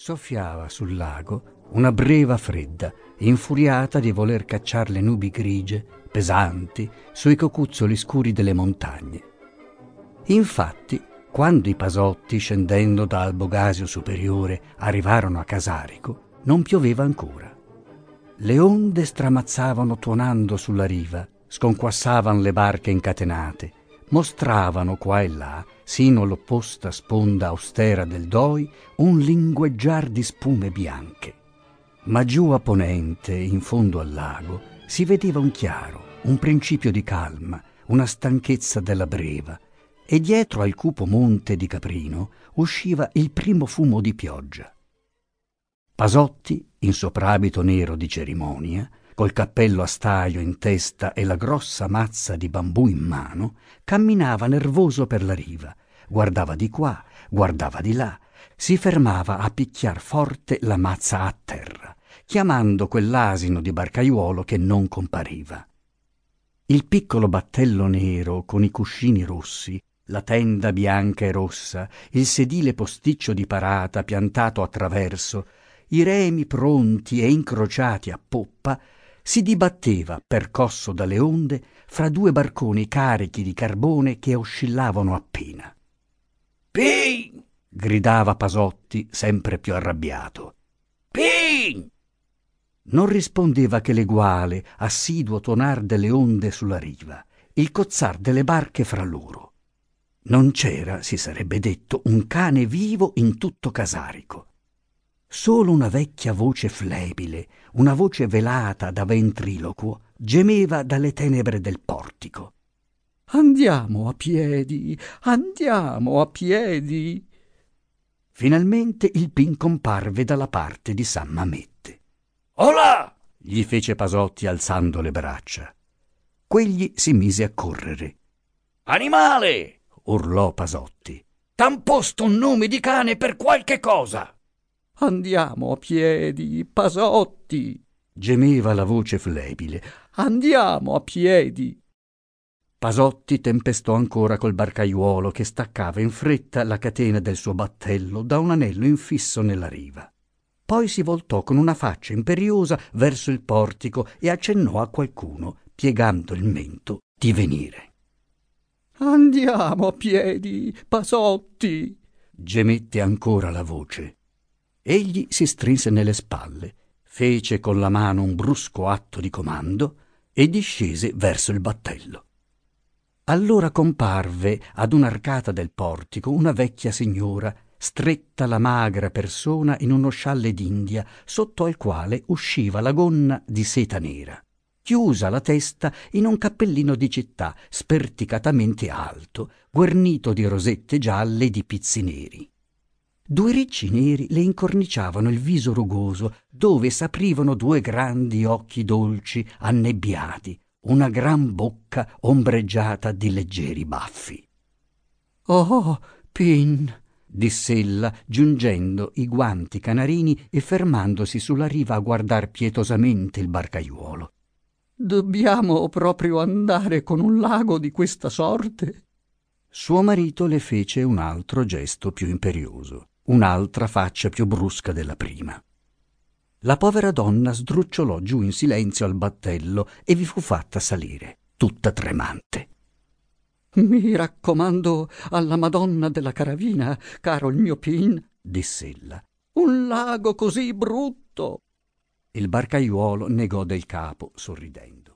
Soffiava sul lago una breva fredda, infuriata di voler cacciar le nubi grigie, pesanti, sui cocuzzoli scuri delle montagne. Infatti, quando i pasotti, scendendo da Albogasio Superiore, arrivarono a Casarico, non pioveva ancora. Le onde stramazzavano tuonando sulla riva, sconquassavano le barche incatenate, mostravano qua e là, sino all'opposta sponda austera del Doi, un lingueggiar di spume bianche. Ma giù a ponente, in fondo al lago, si vedeva un chiaro, un principio di calma, una stanchezza della breva, e dietro al cupo monte di Caprino usciva il primo fumo di pioggia. Pasotti, in soprabito nero di cerimonia, col cappello a staio in testa e la grossa mazza di bambù in mano, camminava nervoso per la riva, guardava di qua, guardava di là, si fermava a picchiar forte la mazza a terra, chiamando quell'asino di barcaiuolo che non compariva. Il piccolo battello nero con i cuscini rossi, la tenda bianca e rossa, il sedile posticcio di parata piantato a traverso, i remi pronti e incrociati a poppa, si dibatteva, percosso dalle onde, fra due barconi carichi di carbone che oscillavano appena. Pin! gridava Pasotti, sempre più arrabbiato. Pin! Non rispondeva che l'eguale, assiduo tonar delle onde sulla riva, il cozzar delle barche fra loro. Non c'era, si sarebbe detto, un cane vivo in tutto Casarico. Solo una vecchia voce flebile, una voce velata da ventriloquo, gemeva dalle tenebre del portico. Andiamo a piedi, andiamo a piedi. Finalmente il Pin comparve dalla parte di San Mamette. Olà! gli fece Pasotti alzando le braccia. Quegli si mise a correre. Animale! urlò Pasotti. T'han posto un nome di cane per qualche cosa! Andiamo a piedi, Pasotti. gemeva la voce flebile. Andiamo a piedi. Pasotti tempestò ancora col barcaiuolo che staccava in fretta la catena del suo battello da un anello infisso nella riva. Poi si voltò con una faccia imperiosa verso il portico e accennò a qualcuno, piegando il mento, di venire. Andiamo a piedi, Pasotti. gemette ancora la voce. Egli si strinse nelle spalle, fece con la mano un brusco atto di comando e discese verso il battello. Allora comparve ad un'arcata del portico una vecchia signora, stretta la magra persona in uno scialle d'India, sotto al quale usciva la gonna di seta nera, chiusa la testa in un cappellino di città sperticatamente alto, guarnito di rosette gialle e di pizzi neri. Due ricci neri le incorniciavano il viso rugoso, dove s'aprivano due grandi occhi dolci, annebbiati, una gran bocca ombreggiata di leggeri baffi. Oh, Pin, diss'ella, giungendo i guanti canarini e fermandosi sulla riva a guardar pietosamente il barcaiuolo. Dobbiamo proprio andare con un lago di questa sorte? Suo marito le fece un altro gesto più imperioso un'altra faccia più brusca della prima. La povera donna sdrucciolò giù in silenzio al battello e vi fu fatta salire, tutta tremante. Mi raccomando alla Madonna della Caravina, caro il mio Pin, diss'ella. Un lago così brutto. Il barcaiuolo negò del capo, sorridendo.